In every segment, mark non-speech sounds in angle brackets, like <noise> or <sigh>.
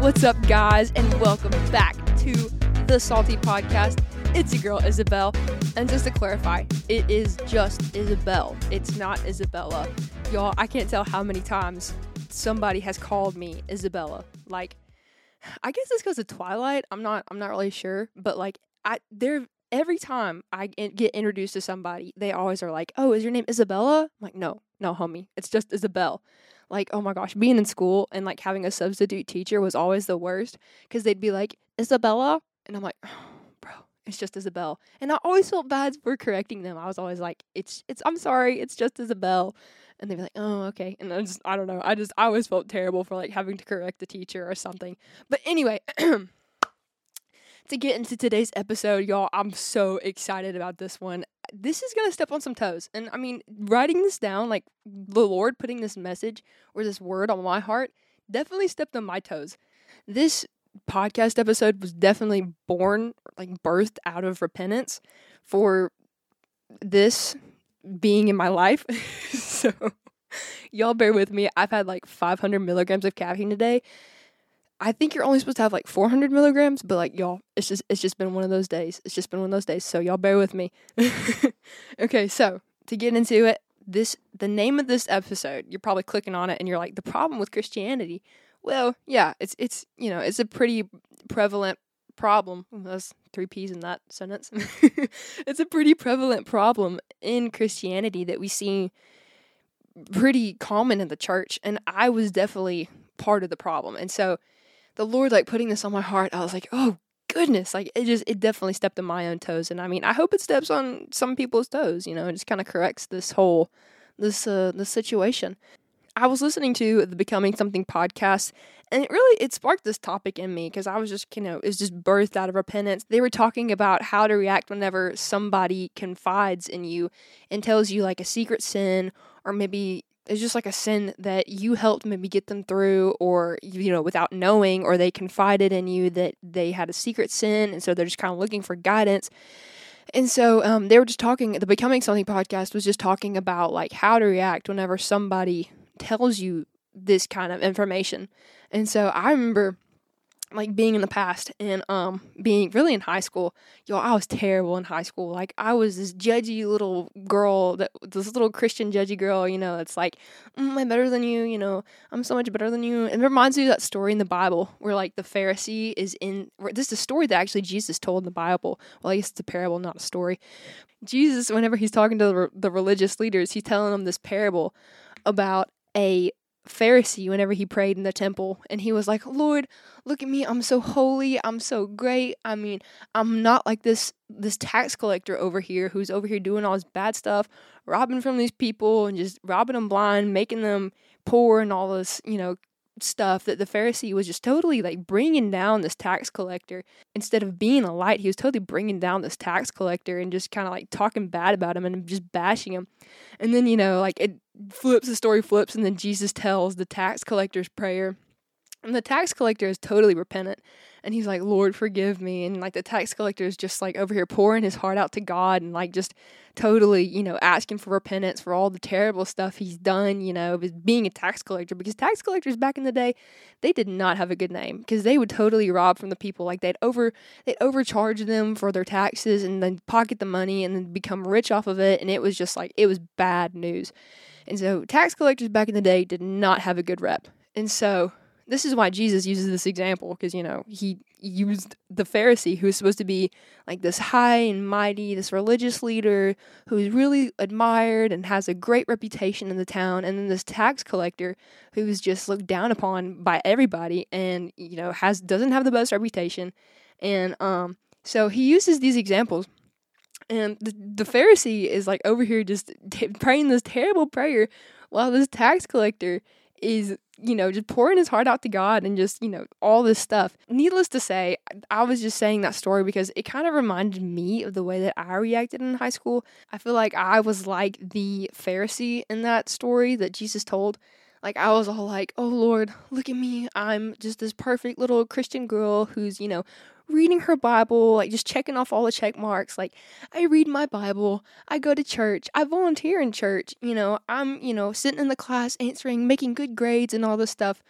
What's up, guys, and welcome back to the Salty Podcast. It's your girl, Isabelle. And just to clarify, it is just Isabelle. It's not Isabella. Y'all, I can't tell how many times somebody has called me Isabella. Like, I guess it's because of Twilight. I'm not. I'm not really sure, but like, I there every time I get introduced to somebody, they always are like, "Oh, is your name Isabella?" I'm like, "No, no, homie, it's just Isabelle." Like, oh my gosh, being in school and like having a substitute teacher was always the worst because they'd be like, "Isabella," and I'm like, oh, <sighs> "Bro, it's just Isabelle." And I always felt bad for correcting them. I was always like, "It's, it's, I'm sorry, it's just Isabelle." and they'd be like, "Oh, okay." And I just, I don't know. I just, I always felt terrible for like having to correct the teacher or something. But anyway, <clears throat> to get into today's episode, y'all, I'm so excited about this one. This is gonna step on some toes, and I mean, writing this down, like the Lord putting this message or this word on my heart, definitely stepped on my toes. This podcast episode was definitely born, like birthed out of repentance for this being in my life. <laughs> so y'all bear with me. I've had like 500 milligrams of caffeine today. I think you're only supposed to have like 400 milligrams, but like y'all, it's just it's just been one of those days. It's just been one of those days. So y'all bear with me. <laughs> okay, so to get into it, this the name of this episode. You're probably clicking on it and you're like, the problem with Christianity. Well, yeah, it's it's you know it's a pretty prevalent problem. That's three P's in that sentence. <laughs> it's a pretty prevalent problem in Christianity that we see pretty common in the church. And I was definitely part of the problem. And so the Lord, like putting this on my heart, I was like, oh goodness, like it just, it definitely stepped on my own toes. And I mean, I hope it steps on some people's toes, you know, it just kind of corrects this whole, this, uh, this situation. I was listening to the Becoming Something podcast, and it really it sparked this topic in me because I was just you know it was just birthed out of repentance. They were talking about how to react whenever somebody confides in you and tells you like a secret sin or maybe it's just like a sin that you helped maybe get them through or you know without knowing or they confided in you that they had a secret sin and so they're just kind of looking for guidance and so um, they were just talking the becoming something podcast was just talking about like how to react whenever somebody tells you this kind of information. And so I remember like being in the past and um being really in high school yo i was terrible in high school. Like i was this judgy little girl that this little christian judgy girl you know it's like mm, i'm better than you you know i'm so much better than you. It reminds me of that story in the bible where like the pharisee is in this is a story that actually jesus told in the bible. Well i guess it's a parable not a story. Jesus whenever he's talking to the, the religious leaders he's telling them this parable about a Pharisee whenever he prayed in the temple and he was like, Lord, look at me. I'm so holy. I'm so great. I mean, I'm not like this this tax collector over here who's over here doing all this bad stuff, robbing from these people and just robbing them blind, making them poor and all this, you know, stuff that the Pharisee was just totally like bringing down this tax collector instead of being a light. He was totally bringing down this tax collector and just kind of like talking bad about him and just bashing him. And then, you know, like it flips, the story flips, and then Jesus tells the tax collector's prayer. And the tax collector is totally repentant and he's like, Lord, forgive me. And like the tax collector is just like over here pouring his heart out to God and like just totally, you know, asking for repentance for all the terrible stuff he's done, you know, being a tax collector. Because tax collectors back in the day, they did not have a good name because they would totally rob from the people. Like they'd over they'd overcharge them for their taxes and then pocket the money and then become rich off of it. And it was just like it was bad news. And so tax collectors back in the day did not have a good rep. And so this is why Jesus uses this example because you know he used the Pharisee who's supposed to be like this high and mighty, this religious leader who's really admired and has a great reputation in the town, and then this tax collector who's just looked down upon by everybody and you know has doesn't have the best reputation, and um so he uses these examples. And the, the Pharisee is like over here just t- praying this terrible prayer while this tax collector is you know, just pouring his heart out to God and just, you know, all this stuff. Needless to say, I was just saying that story because it kind of reminded me of the way that I reacted in high school. I feel like I was like the Pharisee in that story that Jesus told. Like, I was all like, oh Lord, look at me. I'm just this perfect little Christian girl who's, you know, reading her Bible, like just checking off all the check marks. Like, I read my Bible, I go to church, I volunteer in church, you know, I'm, you know, sitting in the class answering, making good grades and all this stuff.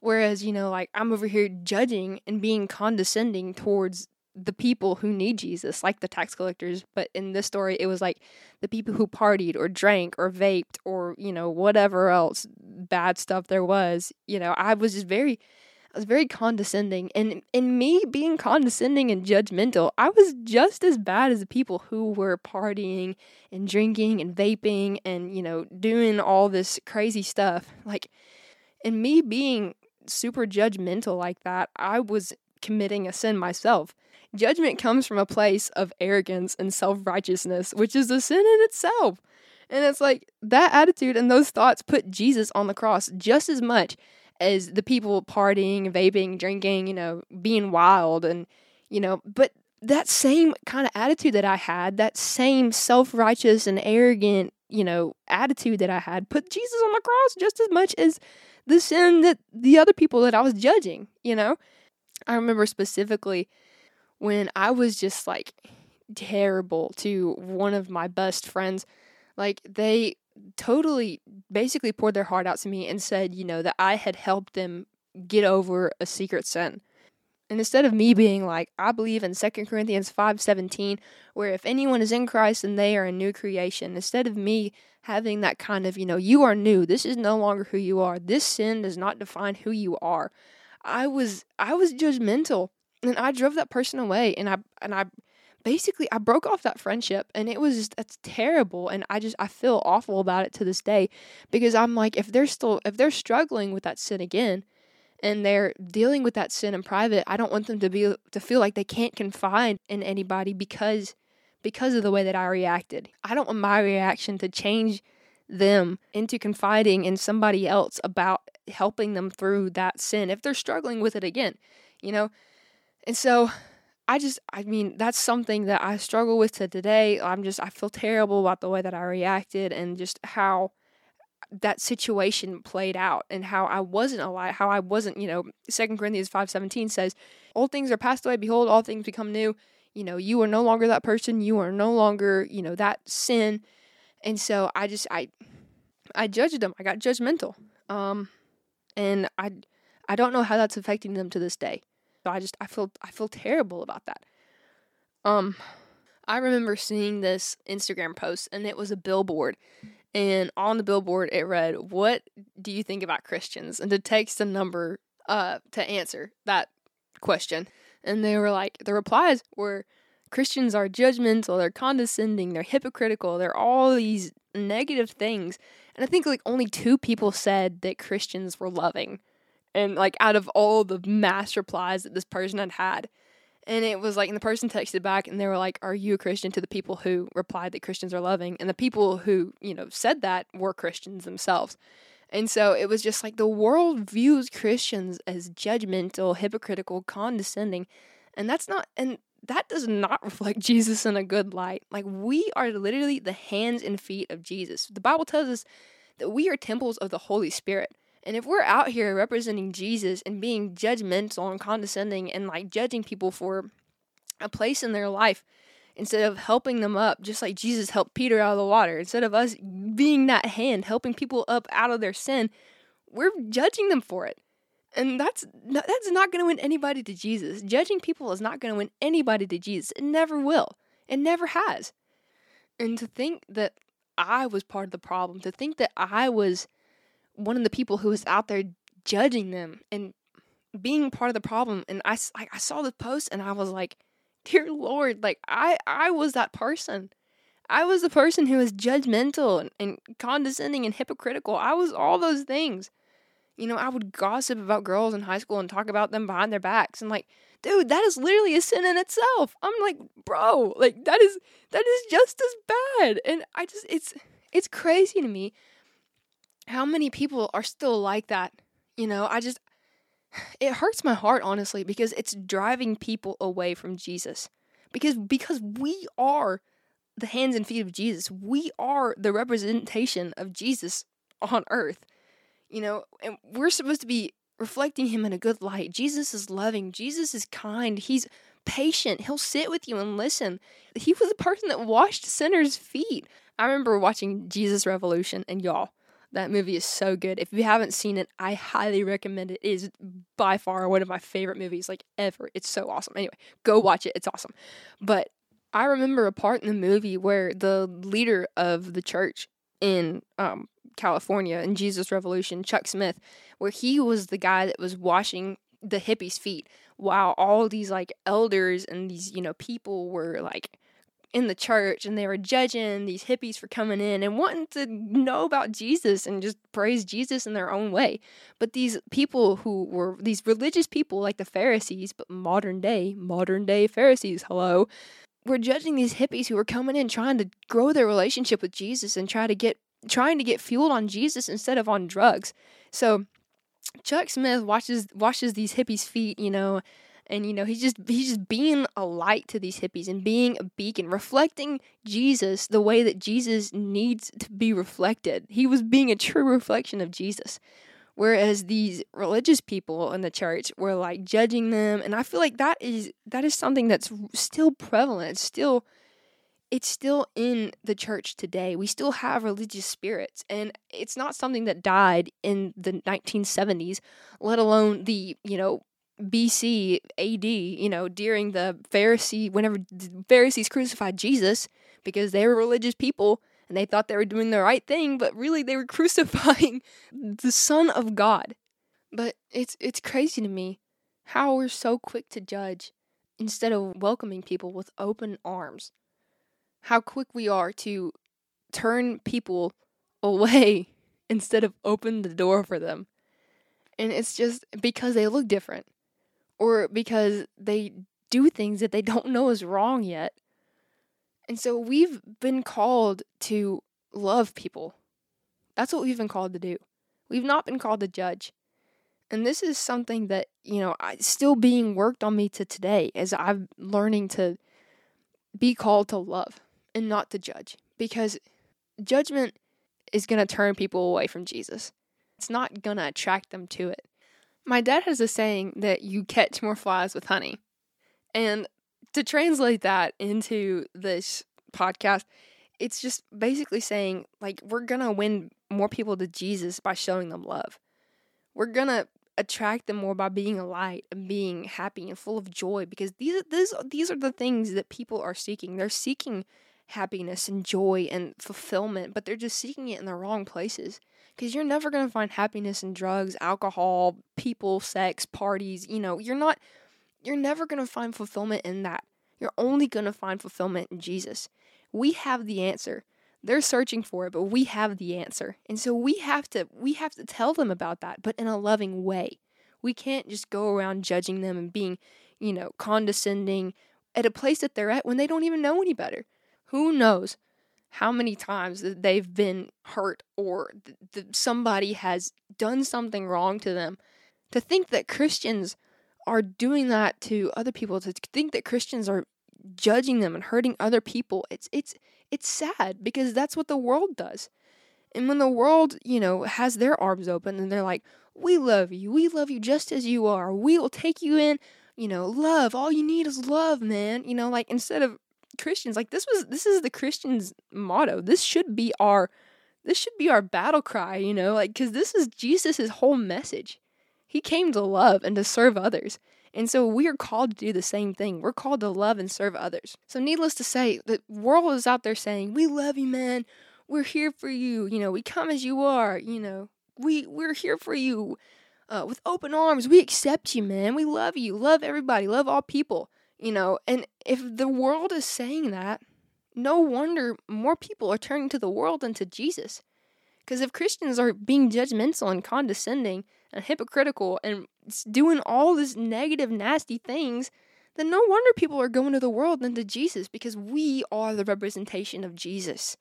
Whereas, you know, like I'm over here judging and being condescending towards the people who need Jesus, like the tax collectors. But in this story, it was like the people who partied or drank or vaped or, you know, whatever else bad stuff there was. You know, I was just very, I was very condescending. And in me being condescending and judgmental, I was just as bad as the people who were partying and drinking and vaping and, you know, doing all this crazy stuff. Like, and me being super judgmental like that, I was committing a sin myself. Judgment comes from a place of arrogance and self righteousness, which is a sin in itself. And it's like that attitude and those thoughts put Jesus on the cross just as much as the people partying, vaping, drinking, you know, being wild and, you know, but that same kind of attitude that I had, that same self righteous and arrogant, you know, attitude that I had, put Jesus on the cross just as much as the sin that the other people that I was judging, you know? I remember specifically when I was just like terrible to one of my best friends. Like they totally basically poured their heart out to me and said, you know, that I had helped them get over a secret sin. And instead of me being like, I believe in 2 Corinthians 5:17, where if anyone is in Christ then they are a new creation, instead of me having that kind of, you know, you are new, this is no longer who you are. This sin does not define who you are. I was I was judgmental and I drove that person away and I and I basically I broke off that friendship and it was just that's terrible and I just I feel awful about it to this day because I'm like if they're still if they're struggling with that sin again, and they're dealing with that sin in private, I don't want them to be to feel like they can't confide in anybody because because of the way that I reacted. I don't want my reaction to change them into confiding in somebody else about helping them through that sin if they're struggling with it again, you know? And so I just I mean that's something that I struggle with to today. I'm just I feel terrible about the way that I reacted and just how that situation played out and how I wasn't alive, how I wasn't, you know, Second Corinthians 5:17 says, "All things are passed away, behold, all things become new." You know, you are no longer that person, you are no longer, you know, that sin. And so I just I I judged them. I got judgmental. Um and I I don't know how that's affecting them to this day. I just I feel I feel terrible about that. Um I remember seeing this Instagram post and it was a billboard and on the billboard it read, "What do you think about Christians?" and it takes a number uh to answer that question. And they were like the replies were Christians are judgmental, they're condescending, they're hypocritical, they're all these negative things. And I think like only two people said that Christians were loving. And like out of all the mass replies that this person had had, and it was like, and the person texted back and they were like, Are you a Christian to the people who replied that Christians are loving? And the people who, you know, said that were Christians themselves. And so it was just like the world views Christians as judgmental, hypocritical, condescending. And that's not, and that does not <laughs> reflect Jesus in a good light. Like we are literally the hands and feet of Jesus. The Bible tells us that we are temples of the Holy Spirit. And if we're out here representing Jesus and being judgmental and condescending and like judging people for a place in their life instead of helping them up, just like Jesus helped Peter out of the water, instead of us being that hand, helping people up out of their sin, we're judging them for it. And that's that's not going to win anybody to Jesus. Judging people is not going to win anybody to Jesus. It never will. It never has. And to think that I was part of the problem, to think that I was one of the people who was out there judging them and being part of the problem. And I, I, I saw the post and I was like dear lord like I I was that person. I was the person who was judgmental and, and condescending and hypocritical. I was all those things. You know I would gossip about girls in high school and talk about them behind their backs. And like dude that is literally a sin in itself. I'm like bro like that is that is just as bad. And I just it's it's crazy to me how many people are still like that? You know, I just, <sighs> it hurts my heart, honestly, because it's driving people away from Jesus. Because, because we are the hands and feet of Jesus. We are the representation of Jesus on earth. You know, and we're supposed to be reflecting him in a good light. Jesus is loving, Jesus is kind, he's patient, he'll sit with you and listen. He was the person that washed sinners' feet. I remember watching Jesus Revolution, and y'all, That movie is so good. If you haven't seen it, I highly recommend it. It is by far one of my favorite movies like ever. It's so awesome. Anyway, go watch it. It's awesome. But I remember a part in the movie where the leader of the church in um, California in Jesus Revolution, Chuck Smith, where he was the guy that was washing the hippies' feet while all these like elders and these, you know, people were like in the church and they were judging these hippies for coming in and wanting to know about Jesus and just praise Jesus in their own way. But these people who were these religious people like the Pharisees, but modern day, modern day Pharisees, hello, were judging these hippies who were coming in trying to grow their relationship with Jesus and try to get trying to get fueled on Jesus instead of on drugs. So Chuck Smith washes washes these hippies' feet, you know, and you know he's just he's just being a light to these hippies and being a beacon, reflecting Jesus the way that Jesus needs to be reflected. He was being a true reflection of Jesus. Whereas these religious people in the church were like judging them, and I feel like that is that is something that's still prevalent. It's still it's still in the church today. We still have religious spirits, and it's not something that died in the 1970s, let alone the, you know, BC AD, you know, during the Pharisee, whenever the Pharisees crucified Jesus because they were religious people and they thought they were doing the right thing, but really they were <laughs> crucifying the Son of God. But it's it's crazy to me how we're so quick to judge instead of welcoming people with open arms how quick we are to turn people away <laughs> instead of open the door for them. And it's just because they look different or because they do things that they <laughs> don't know is wrong yet. And so we've been called to love people. That's what we've been called to do. We've not been called to judge. And this is something that, you know, I, still being worked on me to today as I'm learning to be called to love and not to judge because judgment is going to turn people away from Jesus. It's not going to attract them to it. My dad has a saying that you catch more flies with honey. And to translate that into this podcast, it's just basically saying, like, we're going to win more people to Jesus by showing them love. We're going to attract them more by being a light and being happy and full of joy because these, these, these are the things that people are seeking. They're seeking happiness and joy and fulfillment, but they're just seeking it in the wrong places. Because you're never going to find happiness in drugs, alcohol, people, sex, parties. You know, you're not, you're never going to find fulfillment in that. You're only going to find fulfillment in Jesus. We have the answer. They're searching for it, but we have the answer. And so we have to we have to tell them about that, but in a loving way. We can't just go around judging them and being, you know, condescending at a place that they're at when they don't even know any better. Who knows how many times they've been hurt or th- th- somebody has done something wrong to them. To think that Christians are doing that to other people, to think that Christians are judging them and hurting other people, it's it's it's sad because that's what the world does. And when the world, you know, has their arms open and they're like, "We love you. We love you just as you are. We will take you in, you know, love. All you need is love, man." You know, like instead of Christians. Like this was this is the Christians motto. This should be our this should be our battle cry, you know, like cuz this is Jesus's whole message. He came to love and to serve others. And so we are called to do the same thing. We're called to love and serve others. So needless to say, the world is out there saying, "We love you, man. We're here for you. You know, we come as you are, you know. We we're here for you." Uh, with open arms, we accept you, man. We love you. Love everybody. Love all people. You know, and if the world is saying that, no wonder more people are turning to the world than to Jesus. Because if Christians are being judgmental and condescending and hypocritical and doing all these negative, nasty things, then no wonder people are going to the world than to Jesus because we are the representation of Jesus.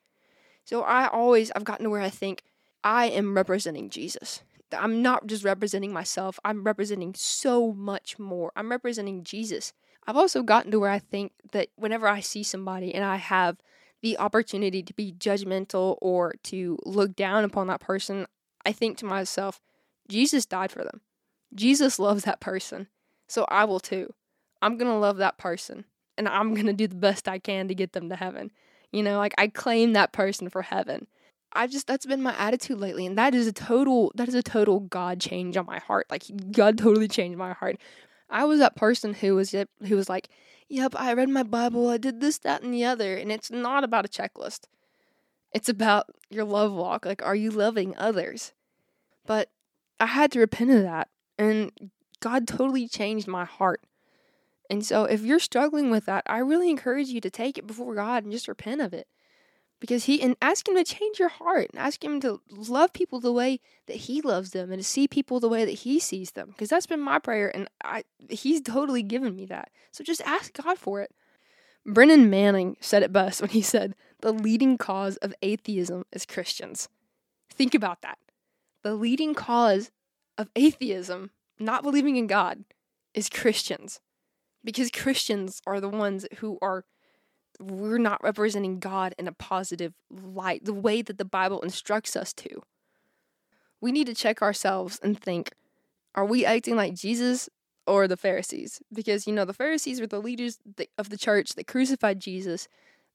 So I always, I've gotten to where I think I am representing Jesus. I'm not just representing myself, I'm representing so much more. I'm representing Jesus. I've also gotten to where I think that whenever I see somebody and I have the opportunity to be judgmental or to look down upon that person, I think to myself, Jesus died for them. Jesus loves that person. So I will too. I'm going to love that person and I'm going to do the best I can to get them to heaven. You know, like I claim that person for heaven. I just that's been my attitude lately, and that is a total that is a total God change on my heart. Like God totally changed my heart. I was that person who was who was like, "Yep, I read my Bible, I did this, that, and the other," and it's not about a checklist. It's about your love walk. Like, are you loving others? But I had to repent of that, and God totally changed my heart. And so, if you're struggling with that, I really encourage you to take it before God and just repent of it because he and ask him to change your heart and ask him to love people the way that he loves them and to see people the way that he sees them because that's been my prayer and I he's totally given me that. So just ask God for it. Brennan Manning said it best when he said, "The leading cause of atheism is Christians." Think about that. The leading cause of atheism, not believing in God, is Christians. Because Christians are the ones who are we're not representing God in a positive light, the way that the Bible instructs us to. We need to check ourselves and think are we acting like Jesus or the Pharisees? Because, you know, the Pharisees were the leaders of the church that crucified Jesus.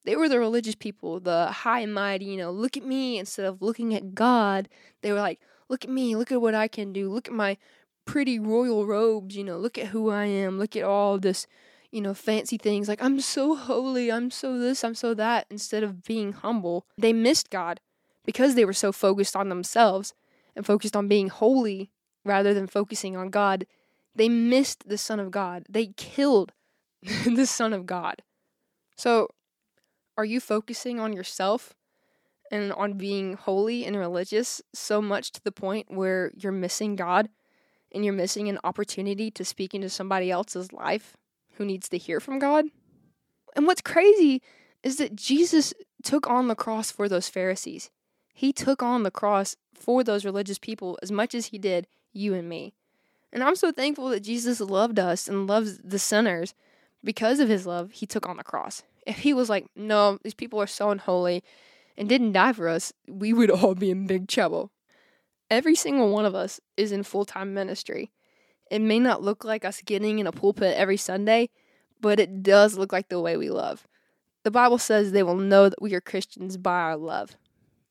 They were the religious people, the high and mighty, you know, look at me instead of looking at God. They were like, look at me, look at what I can do, look at my pretty royal robes, you know, look at who I am, look at all this you know, fancy things like, I'm so holy, I'm so this, I'm so that, instead of being humble. They missed God because they were so focused on themselves and focused on being holy rather than focusing on God. They missed the Son of God. They killed <laughs> the Son of God. So, are you focusing on yourself and on being holy and religious so much to the point where you're missing God and you're missing an opportunity to speak into somebody else's life who needs to hear from God. And what's crazy is that Jesus took on the cross for those Pharisees. He took on the cross for those religious people as much as he did you and me. And I'm so thankful that Jesus loved us and loves the sinners. Because of his love, he took on the cross. If he was like, no, these people are so unholy and didn't die for us, we would <laughs> all be in big trouble. Every single one of us is in full time ministry. It may not look like us getting in a pulpit every Sunday, but it does look like the way we love. The Bible says they will know that we are Christians by our love.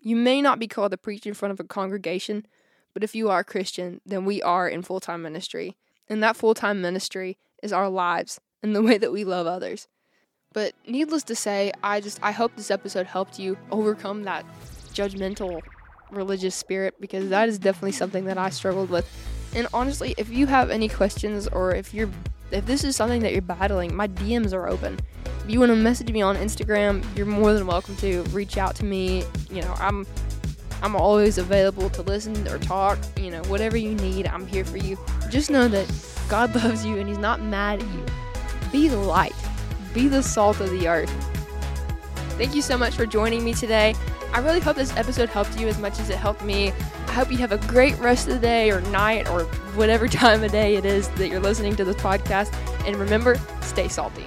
You may not be called to preach in front of a congregation, but if you are a Christian, then we are in full time ministry. And that full time ministry is our lives and the <laughs> way that we love others. But needless to say, I just I hope this episode helped you overcome that judgmental religious spirit because that is definitely something that I struggled with and honestly, if you have any questions or if you're if this is something that you're battling, my DMs are open. If you want to message me on Instagram, you're more than welcome to reach out to me. You know, I'm I'm always available to listen or talk, you know, whatever you need, I'm here for you. Just know that God <laughs> loves you and he's not mad at you. Be the light. Be the salt of the earth. Thank you so much for joining me today. I really hope this episode helped you as much as it helped me. I hope you have a great rest of the day or night or whatever <laughs> time of day it is that you're listening to this podcast. And remember, stay salty.